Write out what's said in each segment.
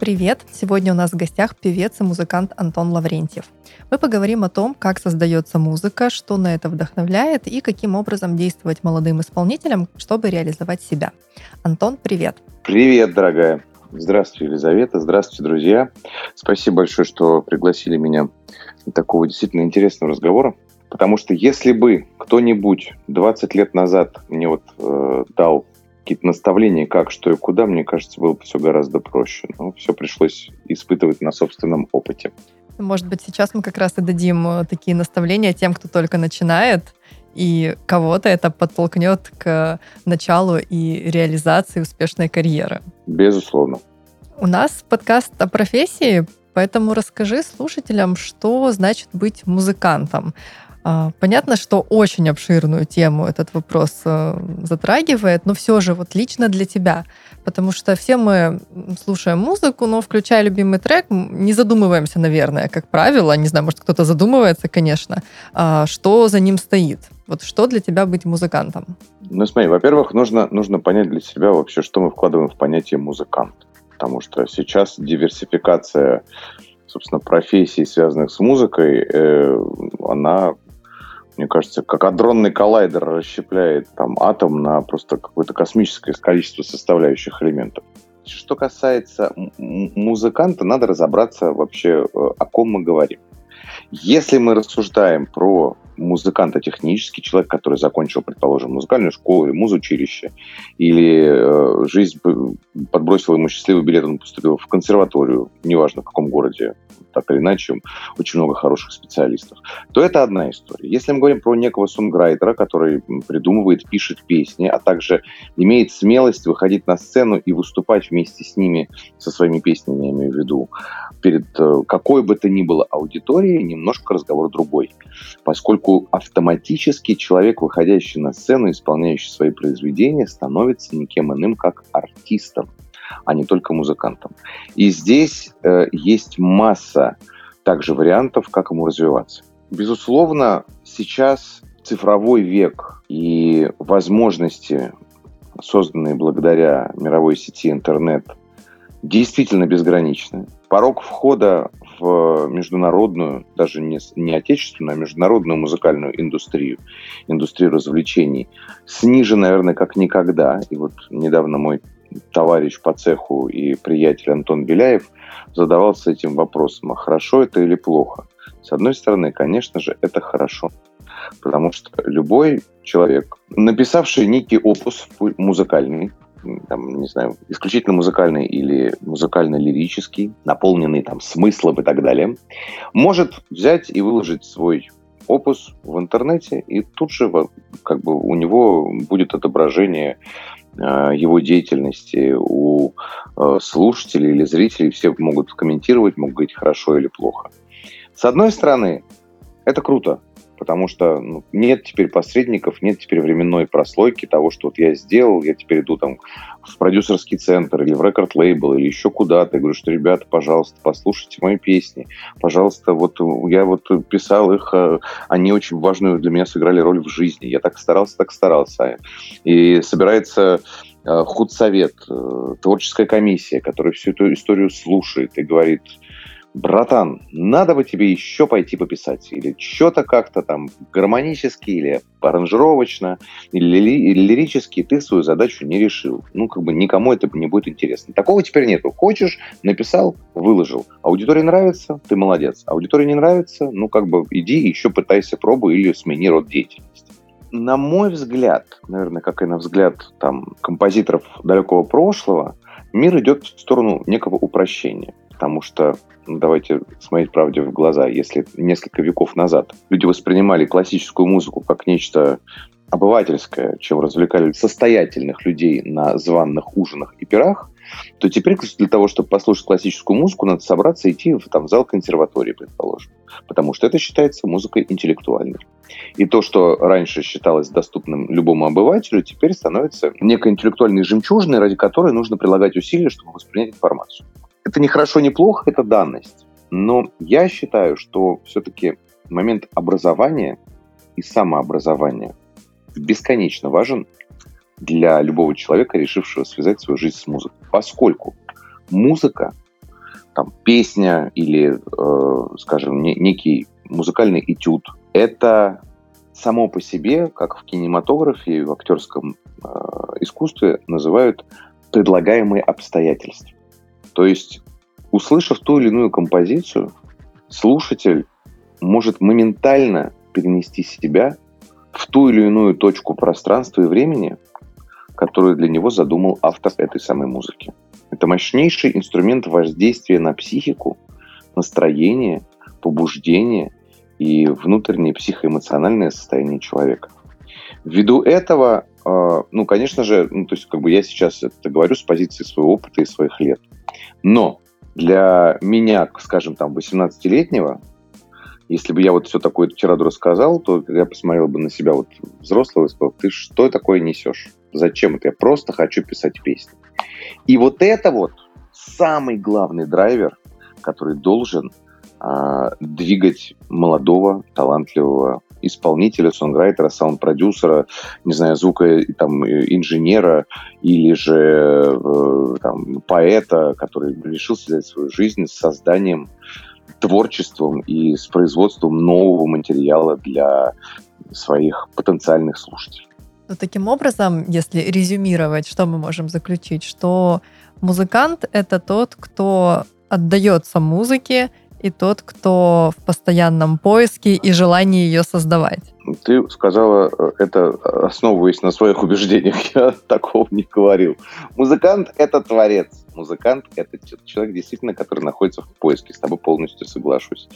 Привет! Сегодня у нас в гостях певец и музыкант Антон Лаврентьев. Мы поговорим о том, как создается музыка, что на это вдохновляет и каким образом действовать молодым исполнителям, чтобы реализовать себя. Антон, привет! Привет, дорогая! Здравствуйте, Елизавета. Здравствуйте, друзья. Спасибо большое, что пригласили меня на такого действительно интересного разговора. Потому что если бы кто-нибудь 20 лет назад мне вот э, дал какие-то наставления, как, что и куда, мне кажется, было бы все гораздо проще. Но все пришлось испытывать на собственном опыте. Может быть, сейчас мы как раз и дадим э, такие наставления тем, кто только начинает, и кого-то это подтолкнет к началу и реализации успешной карьеры. Безусловно. У нас подкаст о профессии, поэтому расскажи слушателям, что значит быть музыкантом. А, понятно, что очень обширную тему этот вопрос э, затрагивает, но все же вот лично для тебя, потому что все мы слушаем музыку, но включая любимый трек, не задумываемся, наверное, как правило, не знаю, может кто-то задумывается, конечно, а, что за ним стоит. Вот что для тебя быть музыкантом? Ну смотри, во-первых, нужно, нужно понять для себя вообще, что мы вкладываем в понятие музыкант, потому что сейчас диверсификация собственно, профессий, связанных с музыкой, э, она мне кажется, как адронный коллайдер расщепляет там атом на просто какое-то космическое количество составляющих элементов. Что касается музыканта, надо разобраться вообще, э, о ком мы говорим. Если мы рассуждаем про музыканта технический, человек, который закончил, предположим, музыкальную школу или музучилище, или э, жизнь подбросила ему счастливый билет, он поступил в консерваторию, неважно в каком городе, так или иначе, очень много хороших специалистов, то это одна история. Если мы говорим про некого сунграйтера, который придумывает, пишет песни, а также имеет смелость выходить на сцену и выступать вместе с ними, со своими песнями, я имею в виду, перед э, какой бы то ни было аудиторией, немножко разговор другой. Поскольку автоматически человек, выходящий на сцену, исполняющий свои произведения, становится никем иным, как артистом а не только музыкантом. И здесь э, есть масса также вариантов, как ему развиваться. Безусловно, сейчас цифровой век и возможности, созданные благодаря мировой сети интернет, действительно безграничны. Порог входа в международную, даже не, не отечественную, а международную музыкальную индустрию, индустрию развлечений, снижен, наверное, как никогда. И вот недавно мой товарищ по цеху и приятель Антон Беляев задавался этим вопросом, а хорошо это или плохо? С одной стороны, конечно же, это хорошо. Потому что любой человек, написавший некий опус музыкальный, там, не знаю, исключительно музыкальный или музыкально-лирический, наполненный там смыслом и так далее, может взять и выложить свой опус в интернете, и тут же как бы у него будет отображение его деятельности у э, слушателей или зрителей. Все могут комментировать, могут говорить хорошо или плохо. С одной стороны, это круто, потому что ну, нет теперь посредников, нет теперь временной прослойки того, что вот я сделал, я теперь иду там в продюсерский центр или в рекорд-лейбл или еще куда-то. Я говорю, что, ребята, пожалуйста, послушайте мои песни. Пожалуйста, вот я вот писал их, э, они очень важную для меня сыграли роль в жизни. Я так старался, так старался. И собирается э, худсовет, э, творческая комиссия, которая всю эту историю слушает и говорит, братан, надо бы тебе еще пойти пописать. Или что-то как-то там гармонически, или аранжировочно, или, или лирически ты свою задачу не решил. Ну, как бы никому это не будет интересно. Такого теперь нету. Хочешь, написал, выложил. Аудитории нравится, ты молодец. Аудитории не нравится, ну, как бы иди еще пытайся, пробуй или смени род деятельности. На мой взгляд, наверное, как и на взгляд там, композиторов далекого прошлого, мир идет в сторону некого упрощения потому что, ну, давайте смотреть правде в глаза, если несколько веков назад люди воспринимали классическую музыку как нечто обывательское, чем развлекали состоятельных людей на званных ужинах и пирах, то теперь для того, чтобы послушать классическую музыку, надо собраться и идти в, там, в зал консерватории, предположим. Потому что это считается музыкой интеллектуальной. И то, что раньше считалось доступным любому обывателю, теперь становится некой интеллектуальной жемчужиной, ради которой нужно прилагать усилия, чтобы воспринять информацию. Это не хорошо, не плохо, это данность. Но я считаю, что все-таки момент образования и самообразования бесконечно важен для любого человека, решившего связать свою жизнь с музыкой. Поскольку музыка, там, песня или, э, скажем, не, некий музыкальный этюд, это само по себе, как в кинематографе и в актерском э, искусстве, называют предлагаемые обстоятельства. То есть, услышав ту или иную композицию, слушатель может моментально перенести себя в ту или иную точку пространства и времени, которую для него задумал автор этой самой музыки. Это мощнейший инструмент воздействия на психику, настроение, побуждение и внутреннее психоэмоциональное состояние человека. Ввиду этого, э, ну, конечно же, ну, то есть, как бы я сейчас это говорю с позиции своего опыта и своих лет. Но для меня, скажем, там, 18-летнего, если бы я вот все такое тираду рассказал, то я посмотрел бы на себя вот взрослого и сказал, ты что такое несешь? Зачем это? Я просто хочу писать песни. И вот это вот самый главный драйвер, который должен а, двигать молодого, талантливого исполнителя, сонграйтера, саунд-продюсера, не знаю, звука там, инженера или же э, там, поэта, который решил связать свою жизнь с созданием творчеством и с производством нового материала для своих потенциальных слушателей. Ну, таким образом, если резюмировать, что мы можем заключить, что музыкант — это тот, кто отдается музыке, и тот, кто в постоянном поиске и желании ее создавать. Ты сказала э, это, основываясь на своих убеждениях. Я такого не говорил. Музыкант — это творец. Музыкант — это человек, действительно, который находится в поиске. С тобой полностью соглашусь.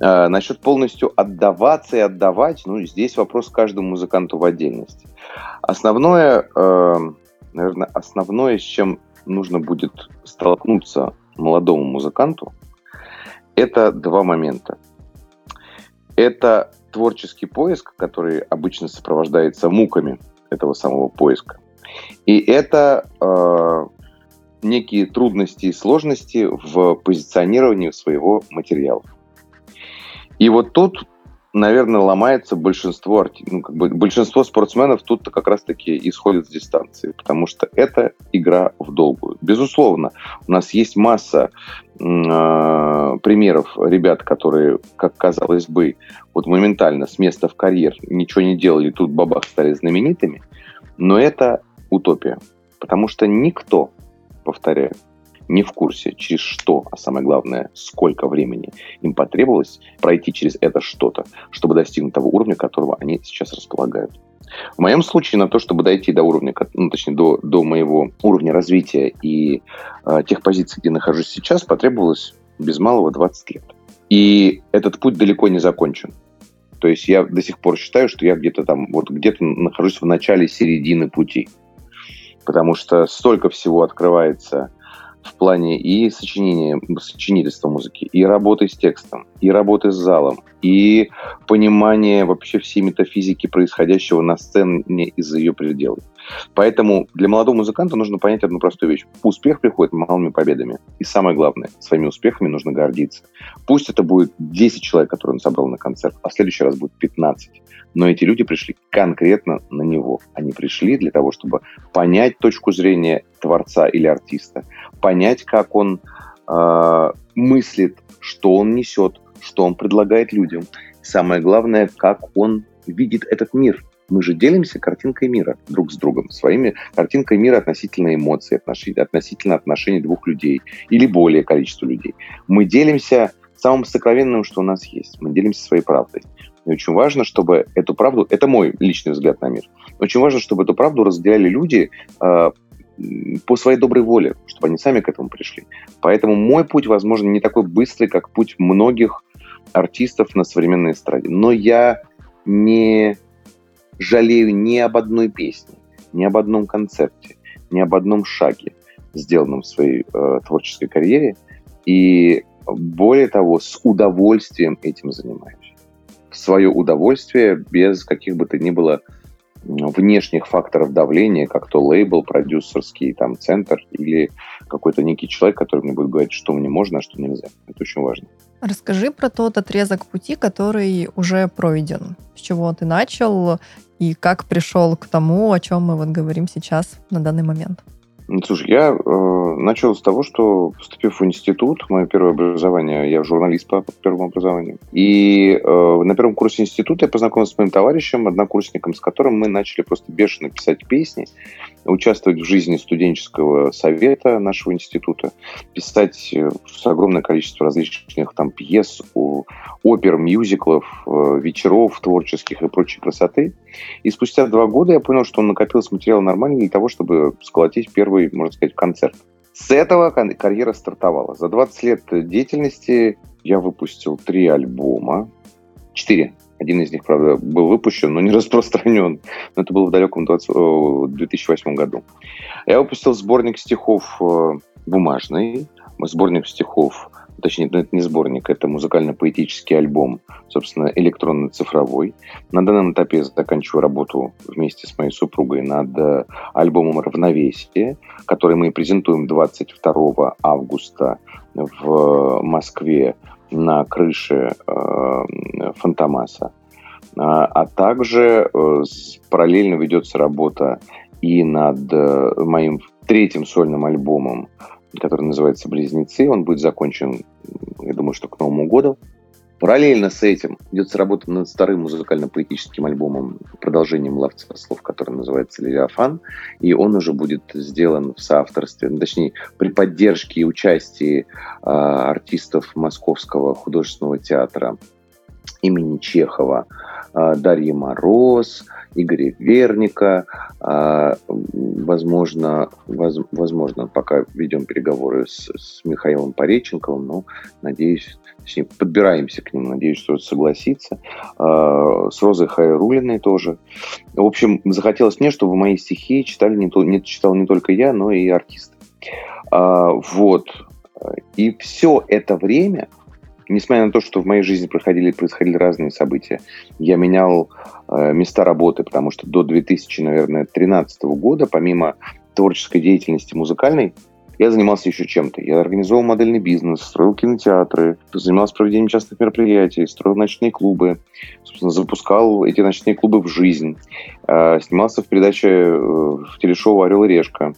А, насчет полностью отдаваться и отдавать, ну, здесь вопрос каждому музыканту в отдельности. Основное, э, наверное, основное, с чем нужно будет столкнуться молодому музыканту, это два момента. Это творческий поиск, который обычно сопровождается муками этого самого поиска. И это э, некие трудности и сложности в позиционировании своего материала. И вот тут наверное, ломается большинство, ну, как бы, большинство спортсменов тут как раз-таки исходят с дистанции, потому что это игра в долгую. Безусловно, у нас есть масса э, примеров ребят, которые, как казалось бы, вот моментально с места в карьер ничего не делали, тут бабах стали знаменитыми, но это утопия, потому что никто, повторяю, не в курсе, через что, а самое главное, сколько времени им потребовалось пройти через это что-то, чтобы достигнуть того уровня, которого они сейчас располагают. В моем случае на то, чтобы дойти до уровня, ну, точнее, до, до моего уровня развития и э, тех позиций, где нахожусь сейчас, потребовалось без малого 20 лет. И этот путь далеко не закончен. То есть я до сих пор считаю, что я где-то там, вот где-то нахожусь в начале середины пути. Потому что столько всего открывается в плане и сочинения, сочинительства музыки, и работы с текстом, и работы с залом, и понимание вообще всей метафизики происходящего на сцене из-за ее пределов. Поэтому для молодого музыканта нужно понять одну простую вещь. Успех приходит малыми победами. И самое главное, своими успехами нужно гордиться. Пусть это будет 10 человек, которые он собрал на концерт, а в следующий раз будет 15. Но эти люди пришли конкретно на него. Они пришли для того, чтобы понять точку зрения творца или артиста, понять, как он э, мыслит, что он несет, что он предлагает людям. Самое главное, как он видит этот мир. Мы же делимся картинкой мира друг с другом, своими картинкой мира относительно эмоций, относительно отношений двух людей или более количества людей. Мы делимся самым сокровенным, что у нас есть. Мы делимся своей правдой. И очень важно, чтобы эту правду, это мой личный взгляд на мир, очень важно, чтобы эту правду разделяли люди э, по своей доброй воле, чтобы они сами к этому пришли. Поэтому мой путь, возможно, не такой быстрый, как путь многих артистов на современной эстраде. Но я не жалею ни об одной песне, ни об одном концерте, ни об одном шаге. сделанным в своей э, творческой карьере. И более того, с удовольствием этим занимаюсь. В свое удовольствие, без каких бы то ни было внешних факторов давления, как то лейбл, продюсерский там центр или какой-то некий человек, который мне будет говорить, что мне можно, а что нельзя. Это очень важно. Расскажи про тот отрезок пути, который уже пройден. С чего ты начал и как пришел к тому, о чем мы вот говорим сейчас на данный момент. Ну, слушай, я э, начал с того, что поступив в институт, мое первое образование, я журналист по первому образованию, и э, на первом курсе института я познакомился с моим товарищем, однокурсником, с которым мы начали просто бешено писать песни, участвовать в жизни студенческого совета нашего института, писать э, огромное количество различных там пьес, опер, мюзиклов, э, вечеров творческих и прочей красоты. И спустя два года я понял, что он накопился материал нормальный для того, чтобы сколотить первый, можно сказать, концерт. С этого карьера стартовала. За 20 лет деятельности я выпустил три альбома. Четыре. Один из них, правда, был выпущен, но не распространен. Но это было в далеком 20, 2008 году. Я выпустил сборник стихов э, бумажный, сборник стихов точнее, это не сборник, это музыкально-поэтический альбом, собственно, электронно-цифровой. На данном этапе я заканчиваю работу вместе с моей супругой над э, альбомом «Равновесие», который мы презентуем 22 августа в Москве на крыше э, Фантомаса. А, а также э, параллельно ведется работа и над э, моим третьим сольным альбомом который называется «Близнецы». Он будет закончен, я думаю, что к Новому году. Параллельно с этим идется работа над старым музыкально-поэтическим альбомом, продолжением «Ловца слов», который называется «Левиафан», и он уже будет сделан в соавторстве, ну, точнее, при поддержке и участии э, артистов Московского художественного театра имени Чехова, Дарьи Мороз, Игоря Верника. А, возможно, возможно, пока ведем переговоры с, с Михаилом Пореченковым, но, надеюсь, точнее, подбираемся к ним, надеюсь, что согласится. А, с Розой Хайрулиной тоже. В общем, захотелось мне, чтобы мои стихи читали не, не, читал не только я, но и артисты. А, вот. И все это время несмотря на то, что в моей жизни происходили, происходили разные события, я менял э, места работы, потому что до 2000, наверное, 2013 года, помимо творческой деятельности музыкальной, я занимался еще чем-то. Я организовал модельный бизнес, строил кинотеатры, занимался проведением частных мероприятий, строил ночные клубы, собственно, запускал эти ночные клубы в жизнь, э, снимался в передаче э, в телешоу «Орел и решка»,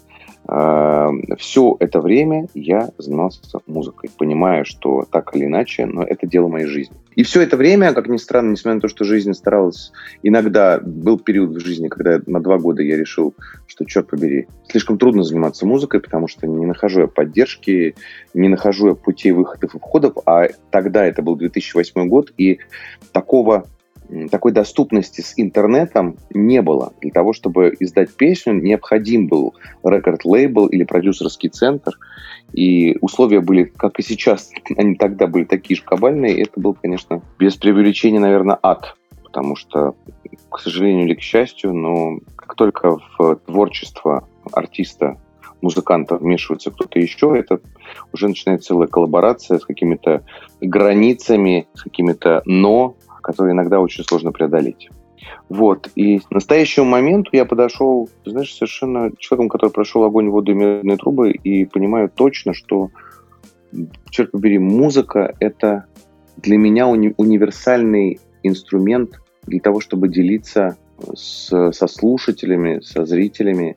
Все это время я занимался музыкой, понимая, что так или иначе, но это дело моей жизни. И все это время, как ни странно, несмотря на то, что жизнь старалась, иногда был период в жизни, когда на два года я решил, что, черт побери, слишком трудно заниматься музыкой, потому что не нахожу я поддержки, не нахожу я путей выходов и входов, а тогда это был 2008 год, и такого такой доступности с интернетом не было. Для того, чтобы издать песню, необходим был рекорд-лейбл или продюсерский центр. И условия были, как и сейчас, они тогда были такие же кабальные. Это был, конечно, без преувеличения, наверное, ад. Потому что, к сожалению или к счастью, но как только в творчество артиста музыканта вмешивается кто-то еще, это уже начинается целая коллаборация с какими-то границами, с какими-то «но», которые иногда очень сложно преодолеть. Вот. И к настоящему моменту я подошел, знаешь, совершенно человеком, который прошел огонь, воду и медные трубы, и понимаю точно, что, черт побери, музыка — это для меня уни- универсальный инструмент для того, чтобы делиться с, со слушателями, со зрителями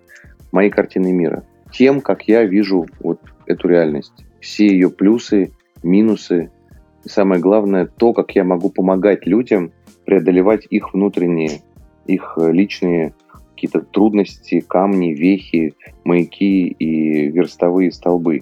моей картины мира. Тем, как я вижу вот эту реальность. Все ее плюсы, минусы, и самое главное, то, как я могу помогать людям преодолевать их внутренние, их э, личные какие-то трудности, камни, вехи, маяки и верстовые столбы,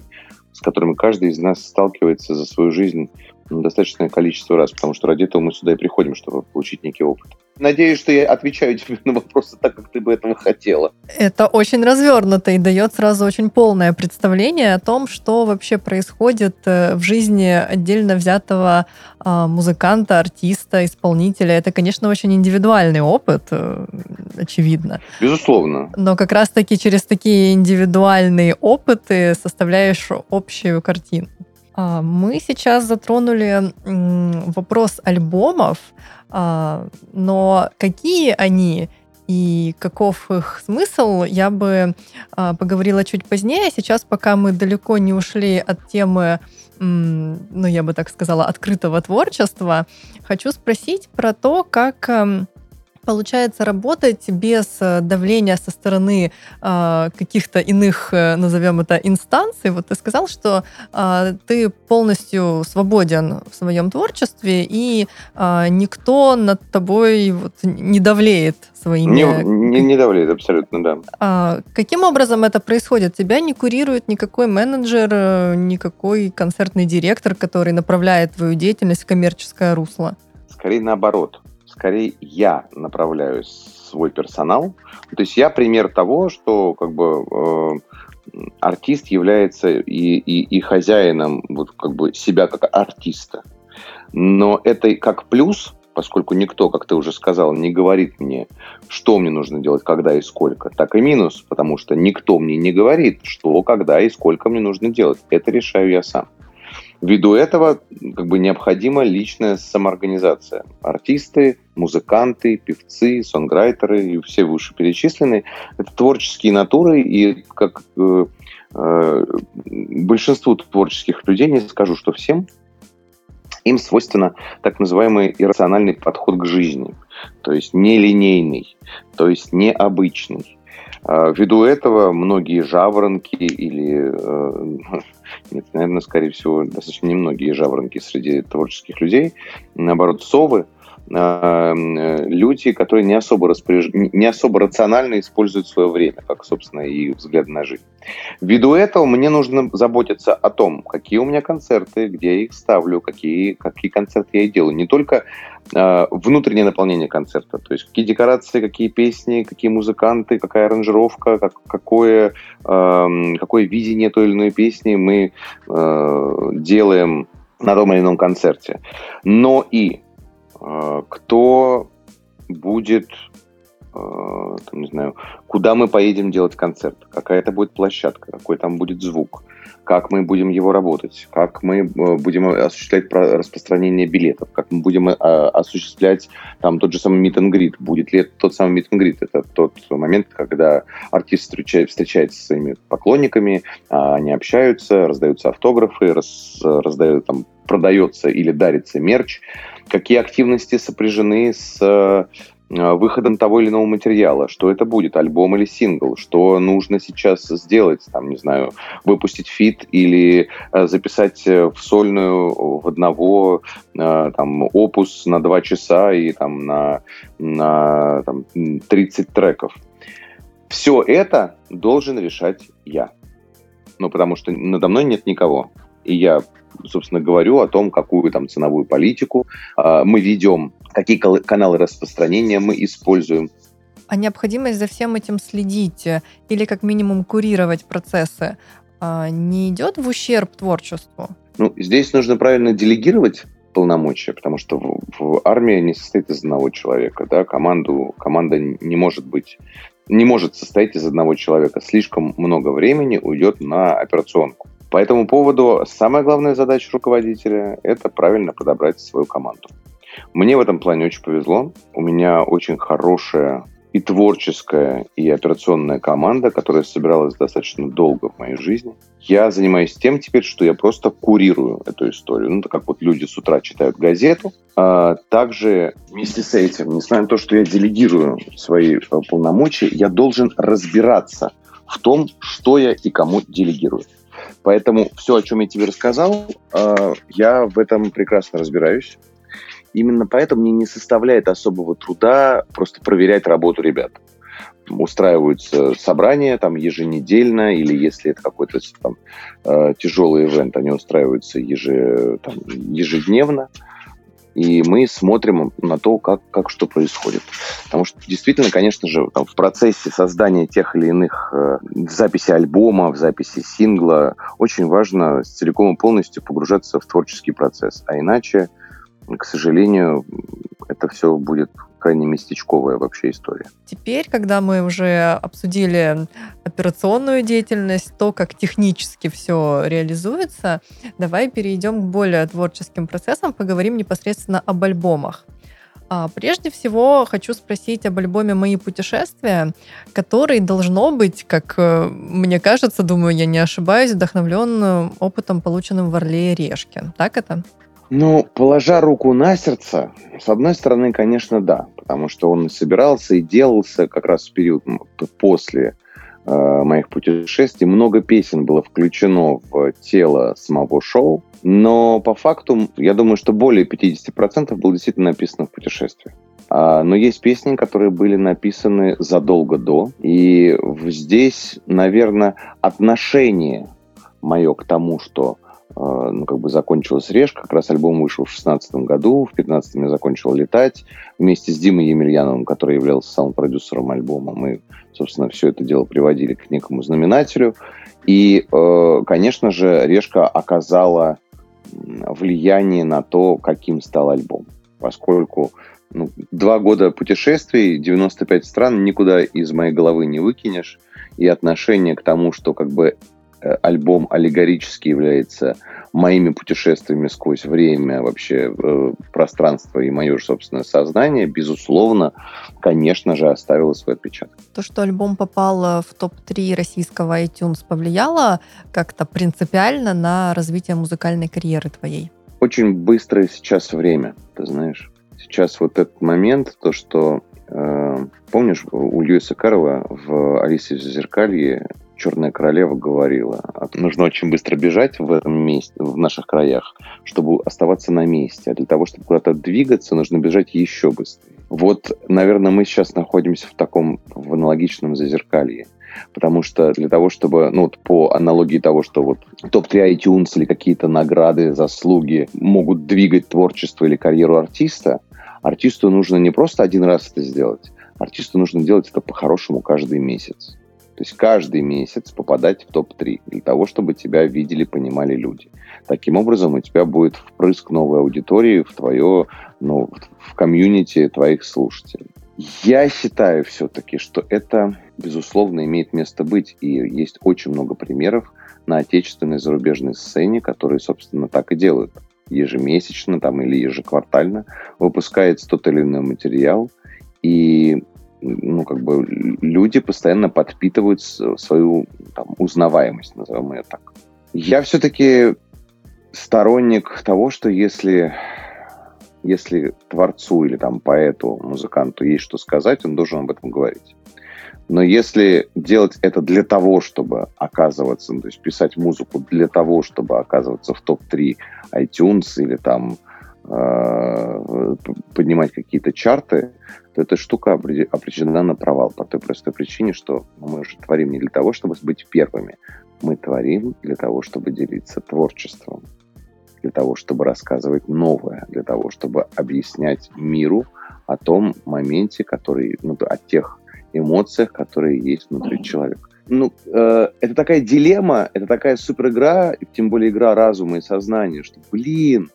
с которыми каждый из нас сталкивается за свою жизнь достаточное количество раз, потому что ради этого мы сюда и приходим, чтобы получить некий опыт. Надеюсь, что я отвечаю тебе на вопросы так, как ты бы этого хотела. Это очень развернуто и дает сразу очень полное представление о том, что вообще происходит э, в жизни отдельно взятого а, музыканта, артиста, исполнителя. Это, конечно, очень индивидуальный опыт, э, очевидно. Безусловно. Но как раз-таки через такие индивидуальные опыты составляешь общую картину. А, мы сейчас затронули вопрос альбомов, а, но какие они и каков их смысл, я бы а, поговорила чуть позднее. Сейчас, пока мы далеко не ушли от темы, ну, я бы так сказала, открытого творчества, хочу спросить про то, как получается работать без э, давления со стороны э, каких-то иных, э, назовем это, инстанций. Вот ты сказал, что э, ты полностью свободен в своем творчестве, и э, никто над тобой вот, не давлеет своими... Не, не, не давлеет, абсолютно, да. А, каким образом это происходит? Тебя не курирует никакой менеджер, э, никакой концертный директор, который направляет твою деятельность в коммерческое русло? Скорее наоборот скорее я направляю свой персонал. То есть я пример того, что как бы э, артист является и, и, и хозяином вот как бы себя как артиста. Но это как плюс, поскольку никто, как ты уже сказал, не говорит мне, что мне нужно делать, когда и сколько, так и минус, потому что никто мне не говорит, что, когда и сколько мне нужно делать. Это решаю я сам. Ввиду этого как бы необходима личная самоорганизация. Артисты, музыканты, певцы, сонграйтеры и все вышеперечисленные – это творческие натуры, и как э, э, большинству творческих людей, не скажу, что всем, им свойственно так называемый иррациональный подход к жизни, то есть нелинейный, то есть необычный. А, ввиду этого многие жаворонки или, э, нет, наверное, скорее всего, достаточно немногие жаворонки среди творческих людей, наоборот, совы – люди, которые не особо, распоряж... не особо рационально используют свое время, как, собственно, и взгляд на жизнь. Ввиду этого мне нужно заботиться о том, какие у меня концерты, где я их ставлю, какие, какие концерты я делаю. Не только э, внутреннее наполнение концерта, то есть какие декорации, какие песни, какие музыканты, какая аранжировка, как, какое, э, какое видение той или иной песни мы э, делаем на том или ином концерте. Но и кто будет, а, там, не знаю, куда мы поедем делать концерт, какая это будет площадка, какой там будет звук, как мы будем его работать, как мы э, будем осуществлять распространение билетов, как мы будем э, осуществлять там тот же самый meet and greet. Будет ли это тот самый meet and greet? Это тот момент, когда артист встречает, встречается со своими поклонниками, а, они общаются, раздаются автографы, раз, раздают там продается или дарится мерч, какие активности сопряжены с э, выходом того или иного материала, что это будет, альбом или сингл, что нужно сейчас сделать, там, не знаю, выпустить feat или э, записать э, в сольную в одного там опус на два часа и там на, на там, 30 треков. Все это должен решать я. Ну, потому что надо мной нет никого. И я собственно, говорю о том, какую там ценовую политику э, мы ведем, какие каналы распространения мы используем. А необходимость за всем этим следить э, или как минимум курировать процессы э, не идет в ущерб творчеству? Ну, здесь нужно правильно делегировать полномочия, потому что в, в армии не состоит из одного человека, да, команду, команда не может быть, не может состоять из одного человека. Слишком много времени уйдет на операционку. По этому поводу самая главная задача руководителя – это правильно подобрать свою команду. Мне в этом плане очень повезло. У меня очень хорошая и творческая, и операционная команда, которая собиралась достаточно долго в моей жизни. Я занимаюсь тем теперь, что я просто курирую эту историю. Ну, так как вот люди с утра читают газету, а также вместе с этим, несмотря на то, что я делегирую свои э, полномочия, я должен разбираться в том, что я и кому делегирую. Поэтому все, о чем я тебе рассказал, э, я в этом прекрасно разбираюсь. Именно поэтому мне не составляет особого труда просто проверять работу ребят. устраиваются собрания там еженедельно, или если это какой-то там э, тяжелый ивент, они устраиваются еже, там, ежедневно и мы смотрим на то, как, как что происходит. Потому что действительно, конечно же, там, в процессе создания тех или иных э, в записи альбома, в записи сингла очень важно целиком и полностью погружаться в творческий процесс. А иначе, к сожалению, это все будет крайне местечковая вообще история. Теперь, когда мы уже обсудили операционную деятельность, то, как технически все реализуется, давай перейдем к более творческим процессам, поговорим непосредственно об альбомах. А прежде всего хочу спросить об альбоме «Мои путешествия», который должно быть, как э, мне кажется, думаю, я не ошибаюсь, вдохновлен опытом, полученным в «Орле и Решке». Так это? Ну, положа руку на сердце, с одной стороны, конечно, да, потому что он собирался и делался как раз в период после э, моих путешествий. Много песен было включено в тело самого шоу, но по факту, я думаю, что более 50% было действительно написано в путешествии. А, но есть песни, которые были написаны задолго до. И здесь, наверное, отношение мое к тому, что ну, как бы закончилась «Решка», как раз альбом вышел в 16 году, в 15 я закончил «Летать» вместе с Димой Емельяновым, который являлся саунд-продюсером альбома. Мы, собственно, все это дело приводили к некому знаменателю. И, э, конечно же, «Решка» оказала влияние на то, каким стал альбом. Поскольку ну, два года путешествий, 95 стран, никуда из моей головы не выкинешь. И отношение к тому, что как бы Э, альбом аллегорически является моими путешествиями сквозь время, вообще э, пространство и мое же собственное сознание, безусловно, конечно же, оставило свой отпечаток. То, что альбом попал в топ-3 российского iTunes, повлияло как-то принципиально на развитие музыкальной карьеры твоей? Очень быстрое сейчас время, ты знаешь. Сейчас вот этот момент, то, что э, помнишь, у Льюиса Карова в «Алисе в зазеркалье» Черная королева говорила, нужно очень быстро бежать в этом месте, в наших краях, чтобы оставаться на месте. А для того, чтобы куда-то двигаться, нужно бежать еще быстрее. Вот, наверное, мы сейчас находимся в таком, в аналогичном зазеркалье. Потому что для того, чтобы, ну, вот по аналогии того, что вот топ-3 iTunes или какие-то награды, заслуги могут двигать творчество или карьеру артиста, артисту нужно не просто один раз это сделать, артисту нужно делать это по-хорошему каждый месяц. То есть каждый месяц попадать в топ-3 для того, чтобы тебя видели, понимали люди. Таким образом, у тебя будет впрыск новой аудитории в твое, ну, в комьюнити твоих слушателей. Я считаю все-таки, что это, безусловно, имеет место быть. И есть очень много примеров на отечественной зарубежной сцене, которые, собственно, так и делают. Ежемесячно там, или ежеквартально выпускается тот или иной материал, и ну, как бы люди постоянно подпитывают свою там, узнаваемость, назовем ее так. Я все-таки сторонник того, что если, если творцу или там поэту, музыканту есть что сказать, он должен об этом говорить. Но если делать это для того, чтобы оказываться, ну, то есть писать музыку для того, чтобы оказываться в топ-3 iTunes или там поднимать какие-то чарты, то эта штука определена на провал по той простой причине, что мы же творим не для того, чтобы быть первыми. Мы творим для того, чтобы делиться творчеством, для того, чтобы рассказывать новое, для того, чтобы объяснять миру о том моменте, который, ну, о тех эмоциях, которые есть внутри человека. Ну, э, это такая дилемма, это такая супер игра, тем более игра разума и сознания, что, блин,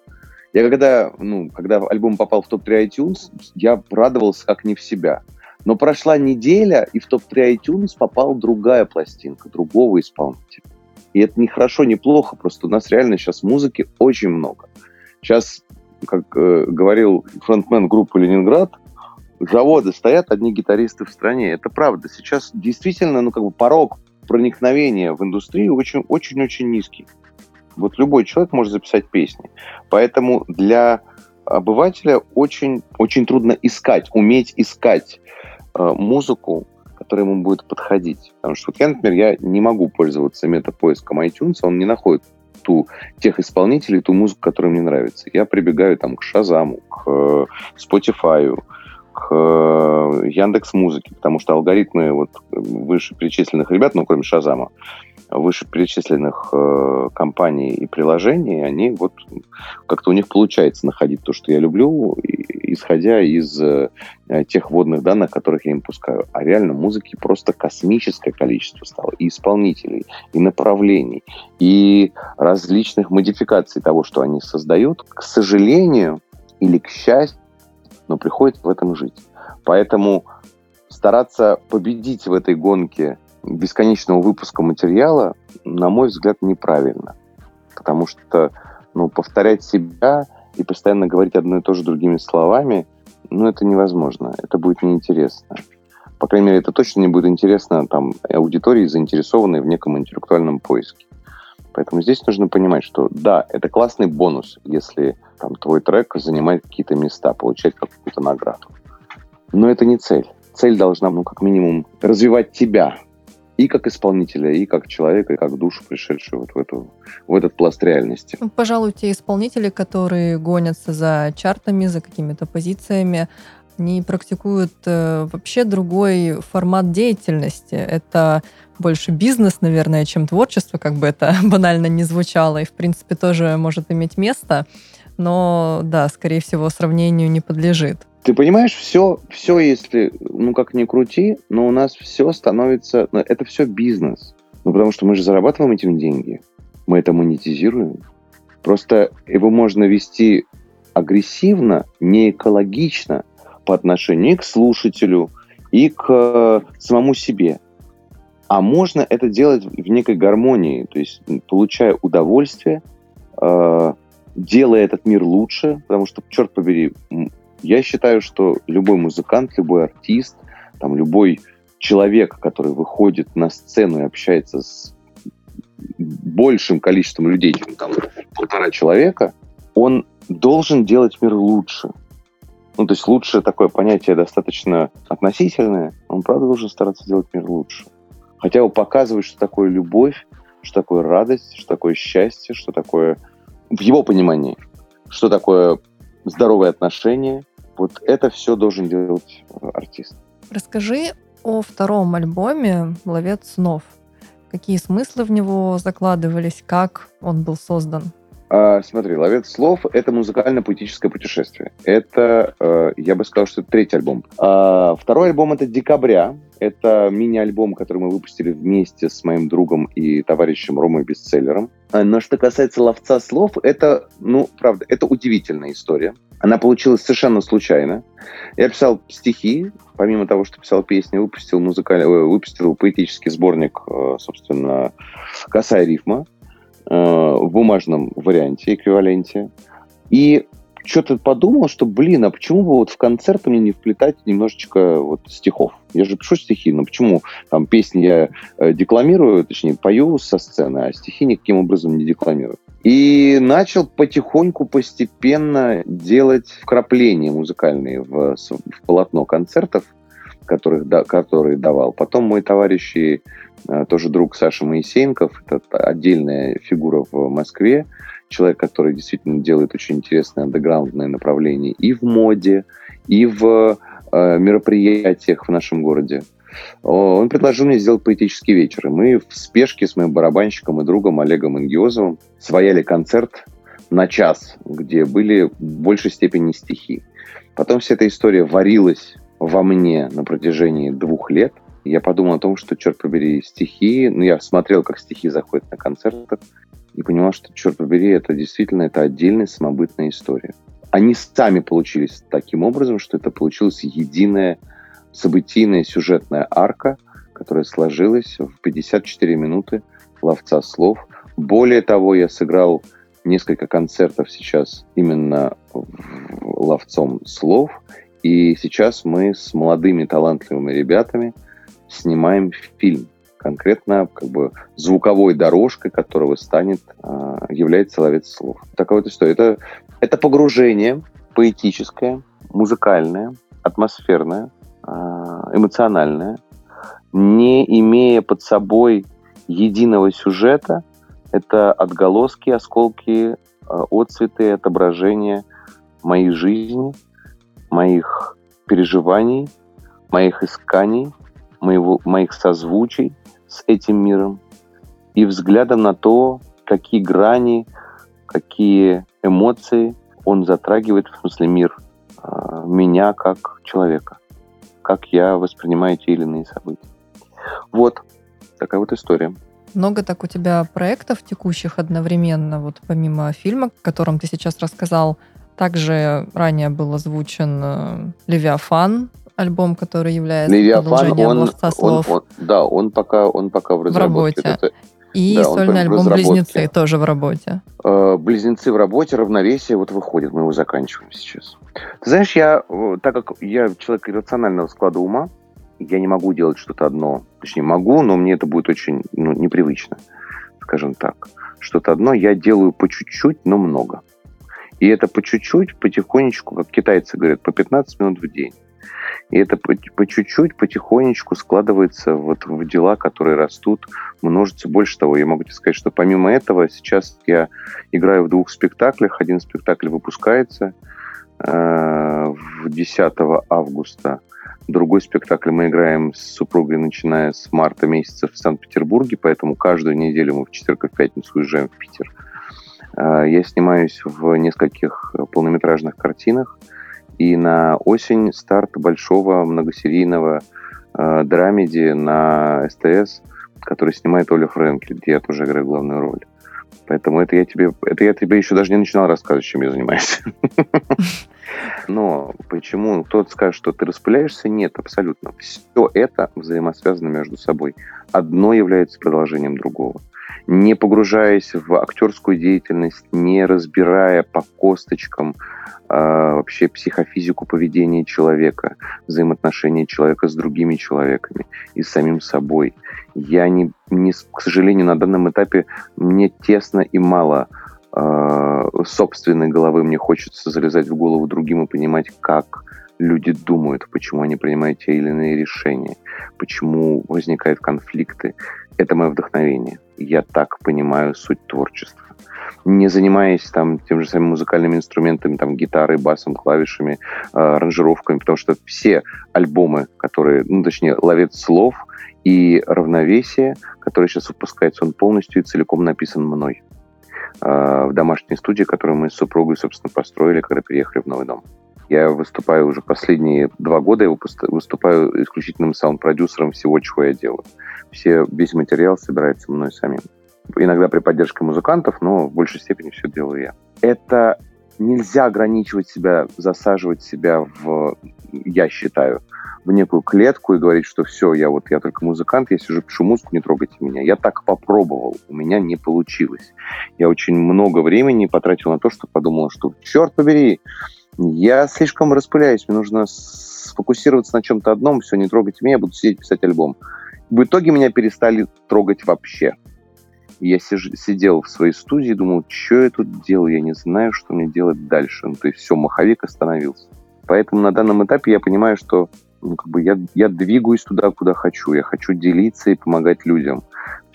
я когда, ну, когда альбом попал в топ-3 iTunes, я радовался как не в себя. Но прошла неделя, и в топ-3 iTunes попала другая пластинка, другого исполнителя. И это не хорошо, не плохо, просто у нас реально сейчас музыки очень много. Сейчас, как э, говорил фронтмен группы «Ленинград», заводы стоят, одни гитаристы в стране. Это правда. Сейчас действительно, ну, как бы порог проникновения в индустрию очень-очень-очень низкий. Вот любой человек может записать песни. Поэтому для обывателя очень, очень трудно искать, уметь искать э, музыку, которая ему будет подходить. Потому что вот я, например, я не могу пользоваться метапоиском iTunes, он не находит ту, тех исполнителей, ту музыку, которая мне нравится. Я прибегаю там к Шазаму, к э, Spotify, к Яндекс Музыке, потому что алгоритмы вот вышеперечисленных ребят, ну, кроме Шазама, вышеперечисленных э, компаний и приложений, они вот как-то у них получается находить то, что я люблю, исходя из э, тех вводных данных, которых я им пускаю. А реально музыки просто космическое количество стало. И исполнителей, и направлений, и различных модификаций того, что они создают. К сожалению или к счастью, но приходится в этом жить. Поэтому стараться победить в этой гонке бесконечного выпуска материала, на мой взгляд, неправильно. Потому что ну, повторять себя и постоянно говорить одно и то же другими словами, ну, это невозможно. Это будет неинтересно. По крайней мере, это точно не будет интересно там, аудитории, заинтересованной в неком интеллектуальном поиске. Поэтому здесь нужно понимать, что да, это классный бонус, если там, твой трек занимает какие-то места, получать какую-то награду. Но это не цель. Цель должна, ну, как минимум, развивать тебя, и как исполнителя, и как человека, и как душу, пришедшую вот в, эту, в этот пласт реальности. Ну, пожалуй, те исполнители, которые гонятся за чартами, за какими-то позициями, не практикуют э, вообще другой формат деятельности. Это больше бизнес, наверное, чем творчество, как бы это банально не звучало, и, в принципе, тоже может иметь место, но, да, скорее всего, сравнению не подлежит. Ты понимаешь, все, все, если, ну как ни крути, но у нас все становится, ну, это все бизнес. Ну потому что мы же зарабатываем этим деньги, мы это монетизируем. Просто его можно вести агрессивно, не экологично по отношению и к слушателю, и к э, самому себе. А можно это делать в некой гармонии, то есть получая удовольствие, э, делая этот мир лучше, потому что, черт побери, я считаю, что любой музыкант, любой артист, там, любой человек, который выходит на сцену и общается с большим количеством людей, чем там полтора человека, он должен делать мир лучше. Ну, то есть лучше такое понятие достаточно относительное. Он, правда, должен стараться делать мир лучше. Хотя бы показывать, что такое любовь, что такое радость, что такое счастье, что такое, в его понимании, что такое здоровые отношения, вот это все должен делать э, артист. Расскажи о втором альбоме «Ловец снов». Какие смыслы в него закладывались, как он был создан? А, смотри, «Ловец слов» — это музыкально-поэтическое путешествие. Это, э, я бы сказал, что это третий альбом. А, второй альбом — это «Декабря». Это мини-альбом, который мы выпустили вместе с моим другом и товарищем Ромой Бестселлером. А, но что касается «Ловца слов», это, ну, правда, это удивительная история. Она получилась совершенно случайно. Я писал стихи, помимо того, что писал песни, выпустил, музыкальный, э, выпустил поэтический сборник, э, собственно, «Косая рифма», в бумажном варианте, эквиваленте. И что-то подумал, что, блин, а почему бы вот в концерт мне не вплетать немножечко вот стихов? Я же пишу стихи, но почему там песни я э, декламирую, точнее, пою со сцены, а стихи никаким образом не декламирую? И начал потихоньку, постепенно делать вкрапления музыкальные в, в полотно концертов, которых, да, которые давал. Потом мой товарищ и Э, тоже друг Саша Моисеенков, это отдельная фигура в Москве, человек, который действительно делает очень интересные андеграундные направления и в моде, и в э, мероприятиях в нашем городе. Он предложил мне сделать поэтический вечер. И мы в спешке с моим барабанщиком и другом Олегом Ингиозовым свояли концерт на час, где были в большей степени стихи. Потом вся эта история варилась во мне на протяжении двух лет – я подумал о том, что, черт побери, стихи, ну, я смотрел, как стихи заходят на концертах, и понимал, что, черт побери, это действительно это отдельная самобытная история. Они сами получились таким образом, что это получилась единая событийная сюжетная арка, которая сложилась в 54 минуты ловца слов. Более того, я сыграл несколько концертов сейчас именно ловцом слов, и сейчас мы с молодыми талантливыми ребятами – снимаем фильм. Конкретно как бы звуковой дорожкой, которого станет, а, является «Ловец слов». Такая вот история. Это, это погружение поэтическое, музыкальное, атмосферное, а, эмоциональное, не имея под собой единого сюжета, это отголоски, осколки, а, отцветы, отображения моей жизни, моих переживаний, моих исканий, моего, моих созвучий с этим миром и взглядом на то, какие грани, какие эмоции он затрагивает, в смысле мир, а, меня как человека, как я воспринимаю те или иные события. Вот такая вот история. Много так у тебя проектов текущих одновременно, вот помимо фильма, о котором ты сейчас рассказал, также ранее был озвучен э, «Левиафан», альбом, который является Левиафан, продолжением он, «Ловца он, слов» он, да, он пока, он пока в в разработке. работе. Это, И да, сольный в альбом. «Близнецы» тоже в работе. э, близнецы в работе, равновесие вот выходит, мы его заканчиваем сейчас. Ты знаешь, я, э, так как я человек иррационального склада ума, я не могу делать что-то одно. Точнее, могу, но мне это будет очень ну, непривычно, скажем так. Что-то одно я делаю по чуть-чуть, но много. И это по чуть-чуть, потихонечку, как китайцы говорят, по 15 минут в день. И это по, чуть-чуть, потихонечку складывается вот в дела, которые растут, множится. Больше того, я могу тебе сказать, что помимо этого сейчас я играю в двух спектаклях. Один спектакль выпускается э, в 10 августа. Другой спектакль мы играем с супругой, начиная с марта месяца в Санкт-Петербурге, поэтому каждую неделю мы в четверг и в пятницу уезжаем в Питер. Э, Я снимаюсь в нескольких полнометражных картинах. И на осень старт большого многосерийного э, драмеди на СТС, который снимает Оля Френкель, где я тоже играю главную роль. Поэтому это я тебе, это я тебе еще даже не начинал рассказывать, чем я занимаюсь. Но почему кто-то скажет, что ты распыляешься? Нет, абсолютно. Все это взаимосвязано между собой. Одно является продолжением другого. Не погружаясь в актерскую деятельность, не разбирая по косточкам а, вообще психофизику поведения человека, взаимоотношения человека с другими человеками и с самим собой. Я не, не к сожалению, на данном этапе мне тесно и мало э, собственной головы. Мне хочется залезать в голову другим и понимать, как люди думают, почему они принимают те или иные решения, почему возникают конфликты. Это мое вдохновение. Я так понимаю суть творчества не занимаясь там тем же самым музыкальными инструментами, там гитарой, басом, клавишами, э, аранжировками, потому что все альбомы, которые, ну, точнее, «Ловец слов» и «Равновесие», который сейчас выпускается, он полностью и целиком написан мной э, в домашней студии, которую мы с супругой, собственно, построили, когда переехали в новый дом. Я выступаю уже последние два года, я выступаю исключительным саунд-продюсером всего, чего я делаю. Все, весь материал собирается мной самим иногда при поддержке музыкантов, но в большей степени все делаю я. Это нельзя ограничивать себя, засаживать себя в, я считаю, в некую клетку и говорить, что все, я вот я только музыкант, я сижу, пишу музыку, не трогайте меня. Я так попробовал, у меня не получилось. Я очень много времени потратил на то, что подумал, что черт побери, я слишком распыляюсь, мне нужно сфокусироваться на чем-то одном, все, не трогайте меня, я буду сидеть писать альбом. В итоге меня перестали трогать вообще. Я сиж, сидел в своей студии думал, что я тут делаю, я не знаю, что мне делать дальше. Ну, то есть все, маховик остановился. Поэтому на данном этапе я понимаю, что ну, как бы я, я двигаюсь туда, куда хочу. Я хочу делиться и помогать людям.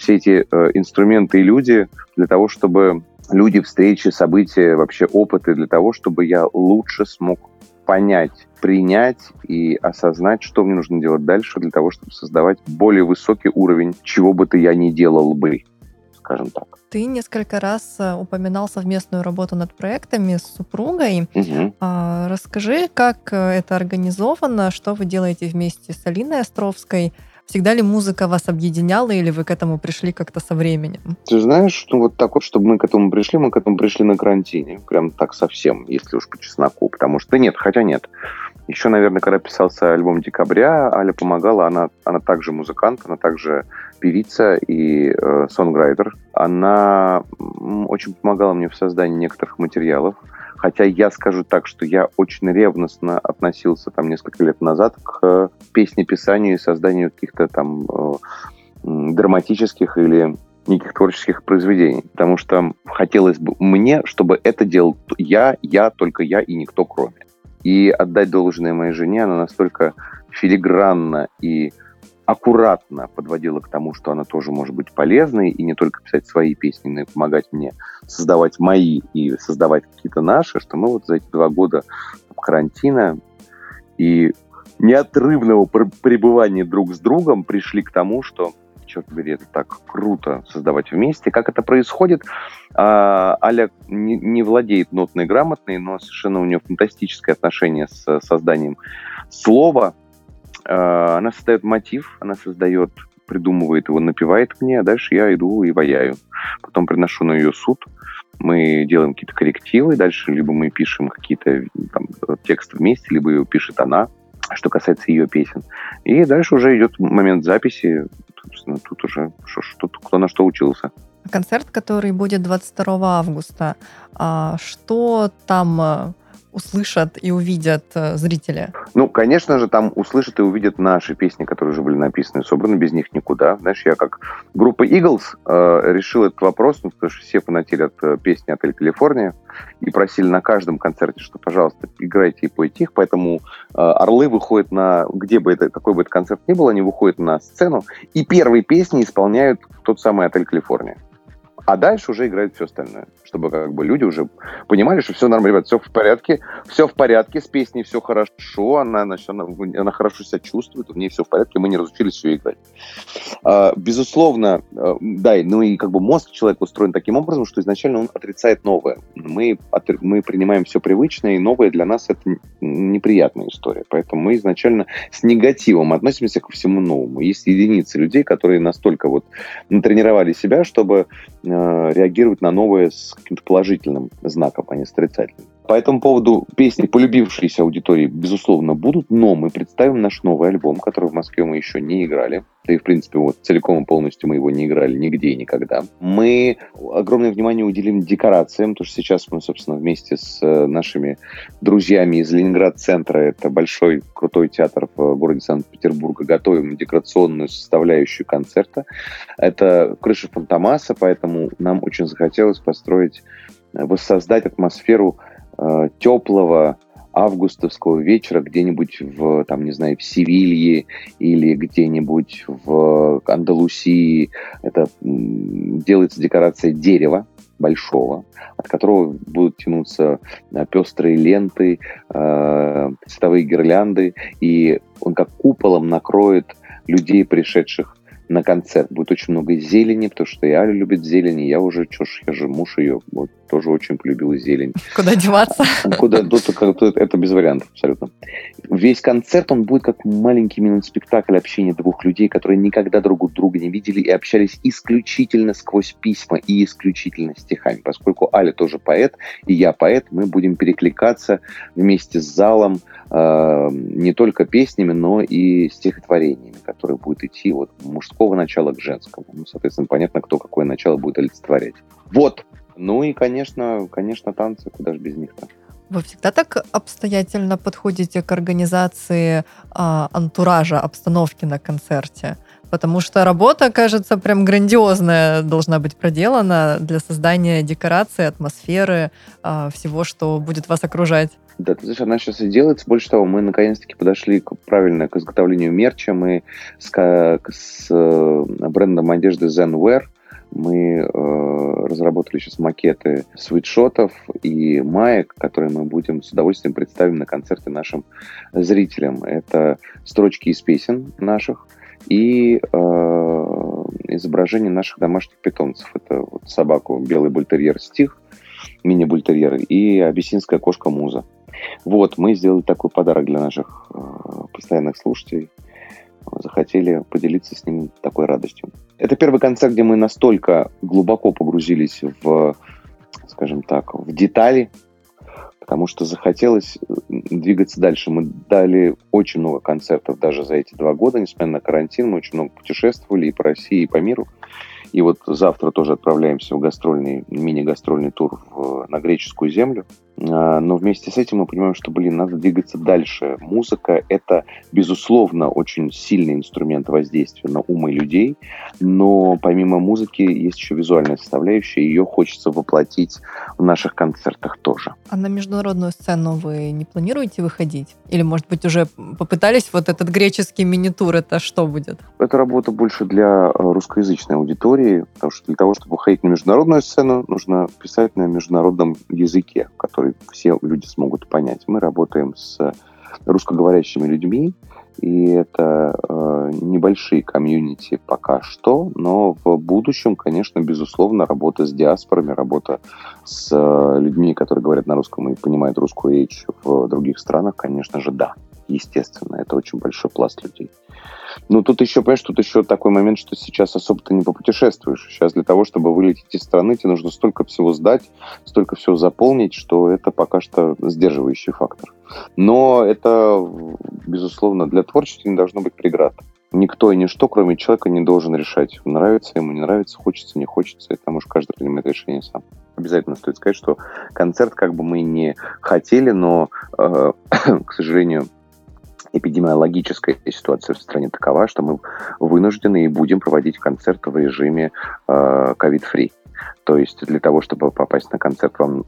Все эти э, инструменты и люди для того, чтобы люди, встречи, события, вообще опыты, для того, чтобы я лучше смог понять, принять и осознать, что мне нужно делать дальше для того, чтобы создавать более высокий уровень, чего бы то я ни делал бы скажем так. Ты несколько раз э, упоминал совместную работу над проектами с супругой. Угу. Расскажи, как э, это организовано, что вы делаете вместе с Алиной Островской? Всегда ли музыка вас объединяла, или вы к этому пришли как-то со временем? Ты знаешь, ну вот так вот, чтобы мы к этому пришли, мы к этому пришли на карантине. Прям так совсем, если уж по чесноку. Потому что нет, хотя нет. Еще, наверное, когда писался альбом «Декабря», Аля помогала, она, она также музыкант, она также певица и э, сонграйтер. Она очень помогала мне в создании некоторых материалов. Хотя я скажу так, что я очень ревностно относился там несколько лет назад к песнеписанию и созданию каких-то там э, драматических или неких творческих произведений. Потому что хотелось бы мне, чтобы это делал я, я, только я и никто кроме. И отдать должное моей жене, она настолько филигранно и аккуратно подводила к тому, что она тоже может быть полезной, и не только писать свои песни, но и помогать мне создавать мои и создавать какие-то наши, что мы вот за эти два года карантина и неотрывного пребывания друг с другом пришли к тому, что черт побери, это так круто создавать вместе. Как это происходит? А, Аля не, не владеет нотной грамотной, но совершенно у нее фантастическое отношение с созданием слова. А, она создает мотив, она создает, придумывает его, напевает мне, а дальше я иду и ваяю. Потом приношу на ее суд, мы делаем какие-то коррективы, дальше либо мы пишем какие-то там, тексты вместе, либо ее пишет она, что касается ее песен. И дальше уже идет момент записи, собственно, тут уже что, что, кто на что учился. Концерт, который будет 22 августа, а что там э, услышат и увидят э, зрители? Ну, конечно же, там услышат и увидят наши песни, которые уже были написаны собраны, без них никуда. Знаешь, я как группа Eagles э, решил этот вопрос, ну, потому что все фанатели от э, песни «Отель Калифорния» и просили на каждом концерте, что, пожалуйста, играйте и пойте их, поэтому э, орлы выходят на, где бы это, какой бы это концерт ни был, они выходят на сцену, и первые песни исполняют тот самый «Отель Калифорния». А дальше уже играет все остальное, чтобы как бы люди уже понимали, что все нормально, ребят, все в порядке, все в порядке, с песней все хорошо, она, значит, она, она хорошо себя чувствует, у нее все в порядке, мы не разучились все играть. А, безусловно, а, да, ну и как бы мозг человека устроен таким образом, что изначально он отрицает новое. Мы, мы принимаем все привычное, и новое для нас это неприятная история. Поэтому мы изначально с негативом относимся ко всему новому. Есть единицы людей, которые настолько вот натренировали себя, чтобы Э, реагировать на новое с каким-то положительным знаком, а не с отрицательным. По этому поводу песни, полюбившиеся аудитории, безусловно, будут, но мы представим наш новый альбом, который в Москве мы еще не играли. Да и, в принципе, вот целиком и полностью мы его не играли нигде и никогда. Мы огромное внимание уделим декорациям, потому что сейчас мы, собственно, вместе с э, нашими друзьями из Ленинград-центра, это большой крутой театр в городе Санкт-Петербурга, готовим декорационную составляющую концерта. Это крыша Фантомаса, поэтому нам очень захотелось построить, э, воссоздать атмосферу э, теплого августовского вечера где-нибудь в, там, не знаю, в Севилье или где-нибудь в Андалусии. Это делается декорация дерева большого, от которого будут тянуться э, пестрые ленты, э, цветовые гирлянды, и он как куполом накроет людей, пришедших на концерт. Будет очень много зелени, потому что и Аля любит зелень, и я уже, что ж, я же муж ее, вот, тоже очень полюбил зелень. Куда деваться? Куда, тут, тут, это без вариантов абсолютно. Весь концерт, он будет как маленький мини-спектакль общения двух людей, которые никогда друг друга не видели и общались исключительно сквозь письма и исключительно стихами. Поскольку Аля тоже поэт, и я поэт, мы будем перекликаться вместе с залом э, не только песнями, но и стихотворениями, которые будут идти от мужского начала к женскому. Ну, соответственно, понятно, кто какое начало будет олицетворять. Вот, ну и, конечно, конечно, танцы, куда же без них-то. Вы всегда так обстоятельно подходите к организации а, антуража, обстановки на концерте? Потому что работа, кажется, прям грандиозная должна быть проделана для создания декорации, атмосферы, а, всего, что будет вас окружать. Да, ты знаешь, она сейчас и делается. Больше того, мы наконец-таки подошли к, правильно к изготовлению мерча. Мы с, с э, брендом одежды Zenwear мы э, разработали сейчас макеты свитшотов и маек, которые мы будем с удовольствием представим на концерте нашим зрителям. Это строчки из песен наших и э, изображение наших домашних питомцев. Это вот собаку белый бультерьер Стих, мини-бультерьер и абиссинская кошка Муза. Вот, мы сделали такой подарок для наших э, постоянных слушателей захотели поделиться с ним такой радостью. Это первый концерт, где мы настолько глубоко погрузились в, скажем так, в детали, потому что захотелось э, двигаться дальше. Мы дали очень много концертов даже за эти два года, несмотря на карантин. Мы очень много путешествовали и по России, и по миру. И вот завтра тоже отправляемся в гастрольный, мини-гастрольный тур в, на греческую землю. А, но вместе с этим мы понимаем, что, блин, надо двигаться дальше. Музыка — это, безусловно, очень сильный инструмент воздействия на умы людей, но помимо музыки есть еще визуальная составляющая, ее хочется воплотить в наших концертах тоже. А на международную сцену вы не планируете выходить? Или, может быть, уже попытались вот этот греческий мини-тур, это что будет? Это работа больше для э, русскоязычной аудитории, потому что для того, чтобы выходить на международную сцену, нужно писать на международном языке, который все люди смогут понять. Мы работаем с русскоговорящими людьми, и это э, небольшие комьюнити пока что, но в будущем, конечно, безусловно, работа с диаспорами, работа с э, людьми, которые говорят на русском и понимают русскую речь в других странах, конечно же, да, естественно, это очень большой пласт людей. Ну, тут еще, понимаешь, тут еще такой момент, что сейчас особо ты не попутешествуешь. Сейчас для того, чтобы вылететь из страны, тебе нужно столько всего сдать, столько всего заполнить, что это пока что сдерживающий фактор. Но это, безусловно, для творчества не должно быть преград. Никто и ничто, кроме человека, не должен решать, нравится ему, не нравится, хочется, не хочется. Это может каждый принимает решение сам. Обязательно стоит сказать, что концерт, как бы мы не хотели, но, э, к сожалению, эпидемиологическая ситуация в стране такова, что мы вынуждены и будем проводить концерты в режиме ковид-фри. Э, То есть для того, чтобы попасть на концерт, вам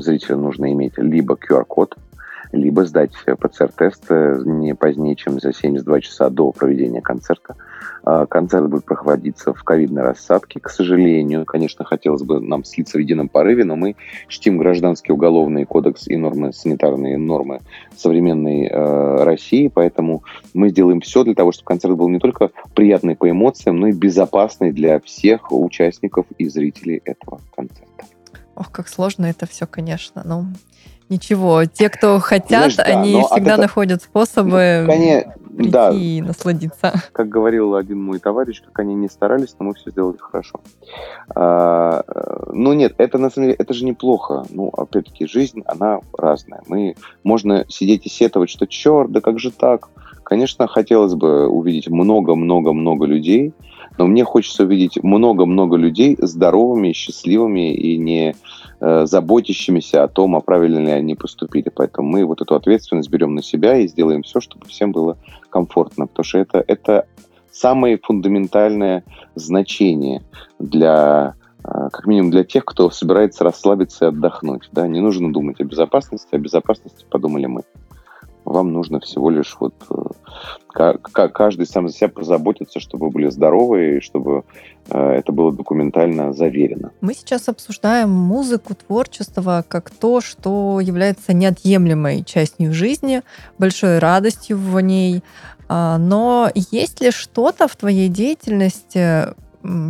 зрителю нужно иметь либо QR-код, либо сдать ПЦР-тест э, не позднее, чем за 72 часа до проведения концерта. А, концерт будет проходиться в ковидной рассадке, к сожалению. Конечно, хотелось бы нам слиться в едином порыве, но мы чтим гражданский уголовный кодекс и нормы, санитарные нормы современной э, России, поэтому мы сделаем все для того, чтобы концерт был не только приятный по эмоциям, но и безопасный для всех участников и зрителей этого концерта. Ох, как сложно это все, конечно. Ну, Ничего, те, кто хотят, Знаешь, да, они всегда это... находят способы конечно, прийти да. и насладиться. Как говорил один мой товарищ, как они не старались, но мы все сделали хорошо. А, ну нет, это на самом деле, это же неплохо. Ну, опять-таки, жизнь, она разная. Мы, можно сидеть и сетовать, что черт, да как же так? Конечно, хотелось бы увидеть много-много-много людей, но мне хочется увидеть много-много людей здоровыми, счастливыми и не э, заботящимися о том, а правильно ли они поступили. Поэтому мы вот эту ответственность берем на себя и сделаем все, чтобы всем было комфортно. Потому что это, это самое фундаментальное значение для э, как минимум для тех, кто собирается расслабиться и отдохнуть. Да? Не нужно думать о безопасности, о безопасности подумали мы. Вам нужно всего лишь вот э, каждый сам за себя позаботиться, чтобы вы были здоровы и чтобы э, это было документально заверено. Мы сейчас обсуждаем музыку, творчество как то, что является неотъемлемой частью жизни, большой радостью в ней. А, но есть ли что-то в твоей деятельности,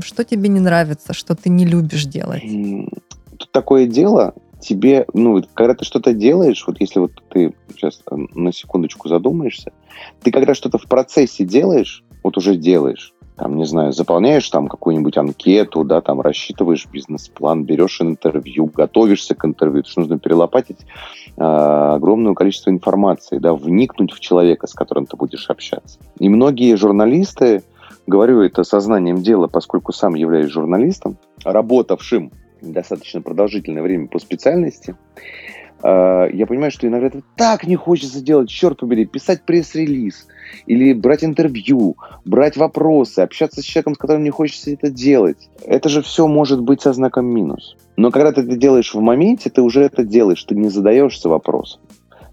что тебе не нравится, что ты не любишь делать? Тут такое дело, тебе, ну, когда ты что-то делаешь, вот если вот ты сейчас на секундочку задумаешься, ты когда что-то в процессе делаешь, вот уже делаешь, там, не знаю, заполняешь там какую-нибудь анкету, да, там рассчитываешь бизнес-план, берешь интервью, готовишься к интервью, то что нужно перелопатить э, огромное количество информации, да, вникнуть в человека, с которым ты будешь общаться. И многие журналисты, говорю это сознанием дела, поскольку сам являюсь журналистом, работавшим достаточно продолжительное время по специальности, а, я понимаю, что иногда это так не хочется делать, черт побери, писать пресс-релиз или брать интервью, брать вопросы, общаться с человеком, с которым не хочется это делать. Это же все может быть со знаком минус. Но когда ты это делаешь в моменте, ты уже это делаешь, ты не задаешься вопросом.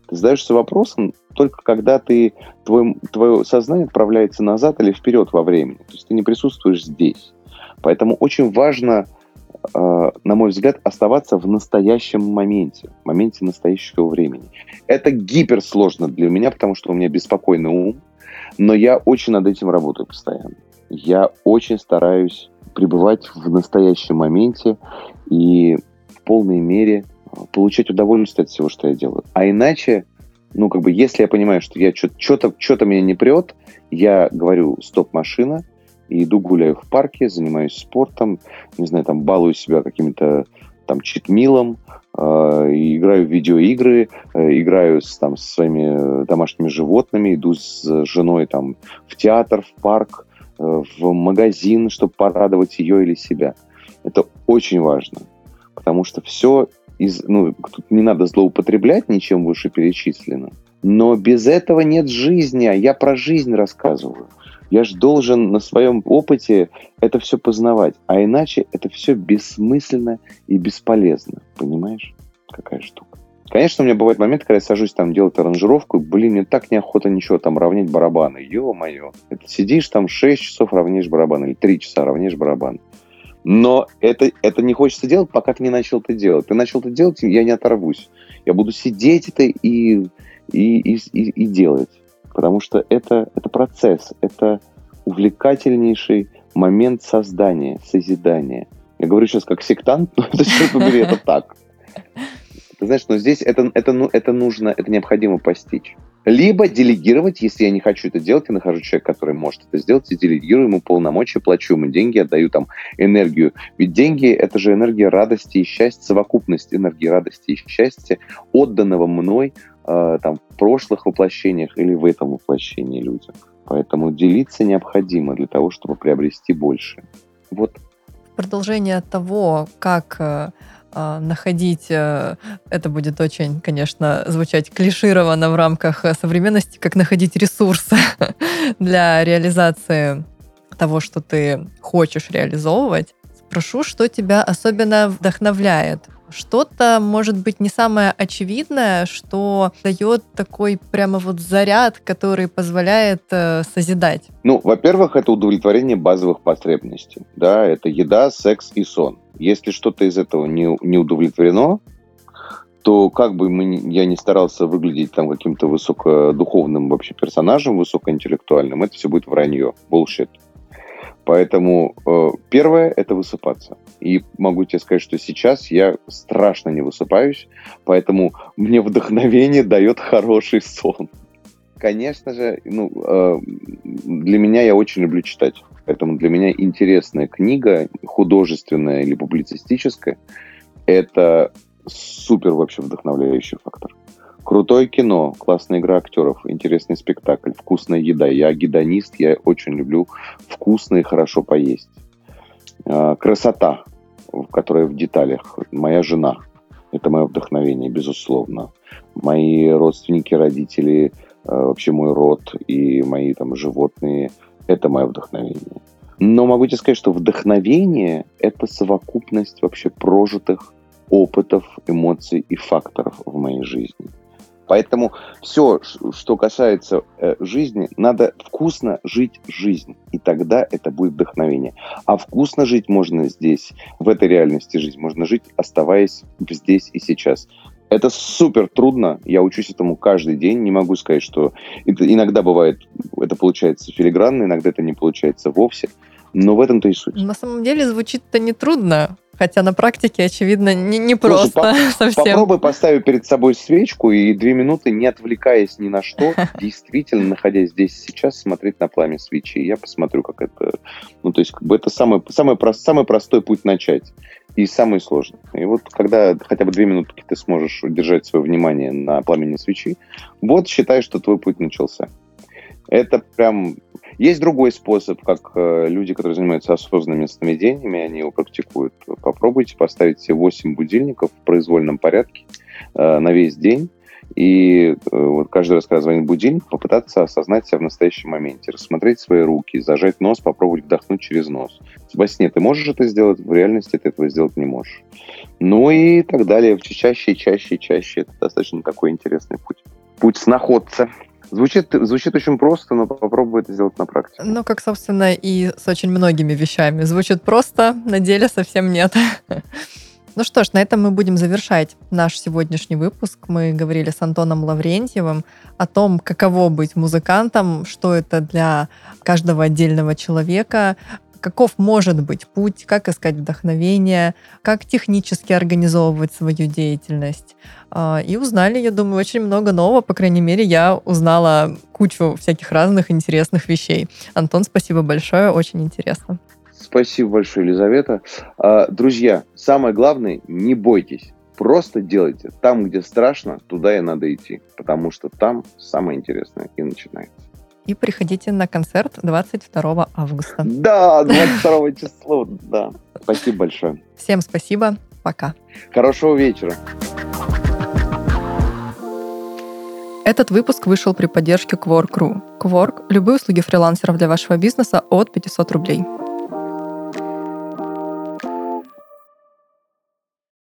Ты задаешься вопросом только когда ты, твой, твое сознание отправляется назад или вперед во времени. То есть ты не присутствуешь здесь. Поэтому очень важно на мой взгляд, оставаться в настоящем моменте, в моменте настоящего времени. Это гиперсложно для меня, потому что у меня беспокойный ум, но я очень над этим работаю постоянно. Я очень стараюсь пребывать в настоящем моменте и в полной мере получать удовольствие от всего, что я делаю. А иначе, ну, как бы, если я понимаю, что я что-то меня не прет, я говорю, стоп, машина, и иду гуляю в парке, занимаюсь спортом, не знаю, там балую себя каким-то там читмилом, э, играю в видеоигры, э, играю с, там, со своими домашними животными, иду с женой там в театр, в парк, э, в магазин, чтобы порадовать ее или себя. Это очень важно, потому что все из, ну, тут не надо злоупотреблять ничем выше перечислено, но без этого нет жизни, а я про жизнь рассказываю. Я же должен на своем опыте это все познавать. А иначе это все бессмысленно и бесполезно. Понимаешь? Какая штука. Конечно, у меня бывают моменты, когда я сажусь там делать аранжировку, блин, мне так неохота ничего там равнять барабаны. Ё-моё. Сидишь там 6 часов равняешь барабаны или 3 часа равняешь барабаны. Но это, это не хочется делать, пока ты не начал это делать. Ты начал это делать, я не оторвусь. Я буду сидеть это и и, и, и, и делать. Потому что это, это процесс, это увлекательнейший момент создания, созидания. Я говорю сейчас как сектант, но это, черт побери, это так. Ты знаешь, но здесь это, это, ну, это нужно, это необходимо постичь. Либо делегировать, если я не хочу это делать, я нахожу человека, который может это сделать, и делегирую ему полномочия, плачу ему деньги, отдаю там энергию. Ведь деньги — это же энергия радости и счастья, совокупность энергии радости и счастья, отданного мной э, там, в прошлых воплощениях или в этом воплощении людям. Поэтому делиться необходимо для того, чтобы приобрести больше. Вот. Продолжение того, как э, а, находить, э, это будет очень, конечно, звучать клишированно в рамках э, современности, как находить ресурсы для реализации того, что ты хочешь реализовывать. Спрошу, что тебя особенно вдохновляет что-то, может быть, не самое очевидное, что дает такой прямо вот заряд, который позволяет э, созидать? Ну, во-первых, это удовлетворение базовых потребностей. Да, это еда, секс и сон. Если что-то из этого не, не удовлетворено, то как бы мы, я не старался выглядеть там каким-то высокодуховным вообще персонажем, высокоинтеллектуальным, это все будет вранье, bullshit. Поэтому э, первое – это высыпаться. И могу тебе сказать, что сейчас я страшно не высыпаюсь, поэтому мне вдохновение дает хороший сон. Конечно же, ну, э, для меня я очень люблю читать. Поэтому для меня интересная книга, художественная или публицистическая, это супер вообще вдохновляющий фактор. Крутое кино, классная игра актеров, интересный спектакль, вкусная еда. Я гедонист, я очень люблю вкусно и хорошо поесть. А, красота, которая в деталях. Моя жена. Это мое вдохновение, безусловно. Мои родственники, родители, а, вообще мой род и мои там животные – это мое вдохновение. Но могу тебе сказать, что вдохновение – это совокупность вообще прожитых опытов, эмоций и факторов в моей жизни – Поэтому все, что касается э, жизни, надо вкусно жить жизнь, и тогда это будет вдохновение. А вкусно жить можно здесь, в этой реальности жизнь можно жить, оставаясь здесь и сейчас. Это супер трудно, я учусь этому каждый день, не могу сказать, что это иногда бывает, это получается филигранно, иногда это не получается вовсе, но в этом-то и суть. На самом деле звучит-то не трудно. Хотя на практике, очевидно, не, не просто Слушай, по- совсем. Попробуй поставить перед собой свечку и две минуты, не отвлекаясь ни на что, действительно, находясь здесь сейчас, смотреть на пламя свечи. Я посмотрю, как это... Ну, то есть, как бы это самый, самый, самый простой путь начать и самый сложный. И вот когда хотя бы две минутки ты сможешь удержать свое внимание на пламени свечи, вот считай, что твой путь начался. Это прям есть другой способ, как э, люди, которые занимаются осознанными сновидениями, они его практикуют. Попробуйте поставить все 8 будильников в произвольном порядке э, на весь день. И э, вот каждый раз, когда звонит будильник, попытаться осознать себя в настоящем моменте, рассмотреть свои руки, зажать нос, попробовать вдохнуть через нос. Во сне ты можешь это сделать, в реальности ты этого сделать не можешь. Ну и так далее. Чаще чаще чаще. Это достаточно такой интересный путь. Путь сноходца. Звучит, звучит очень просто, но попробуй это сделать на практике. Ну, как, собственно, и с очень многими вещами. Звучит просто, на деле совсем нет. Ну что ж, на этом мы будем завершать наш сегодняшний выпуск. Мы говорили с Антоном Лаврентьевым о том, каково быть музыкантом, что это для каждого отдельного человека, каков может быть путь, как искать вдохновение, как технически организовывать свою деятельность. А, и узнали, я думаю, очень много нового. По крайней мере, я узнала кучу всяких разных интересных вещей. Антон, спасибо большое, очень интересно. Спасибо большое, Елизавета. А, друзья, самое главное, не бойтесь. Просто делайте. Там, где страшно, туда и надо идти. Потому что там самое интересное и начинается. И приходите на концерт 22 августа. Да, 22 числа, да. Спасибо большое. Всем спасибо. Пока. Хорошего вечера. Этот выпуск вышел при поддержке Quark.ru. Quark – любые услуги фрилансеров для вашего бизнеса от 500 рублей.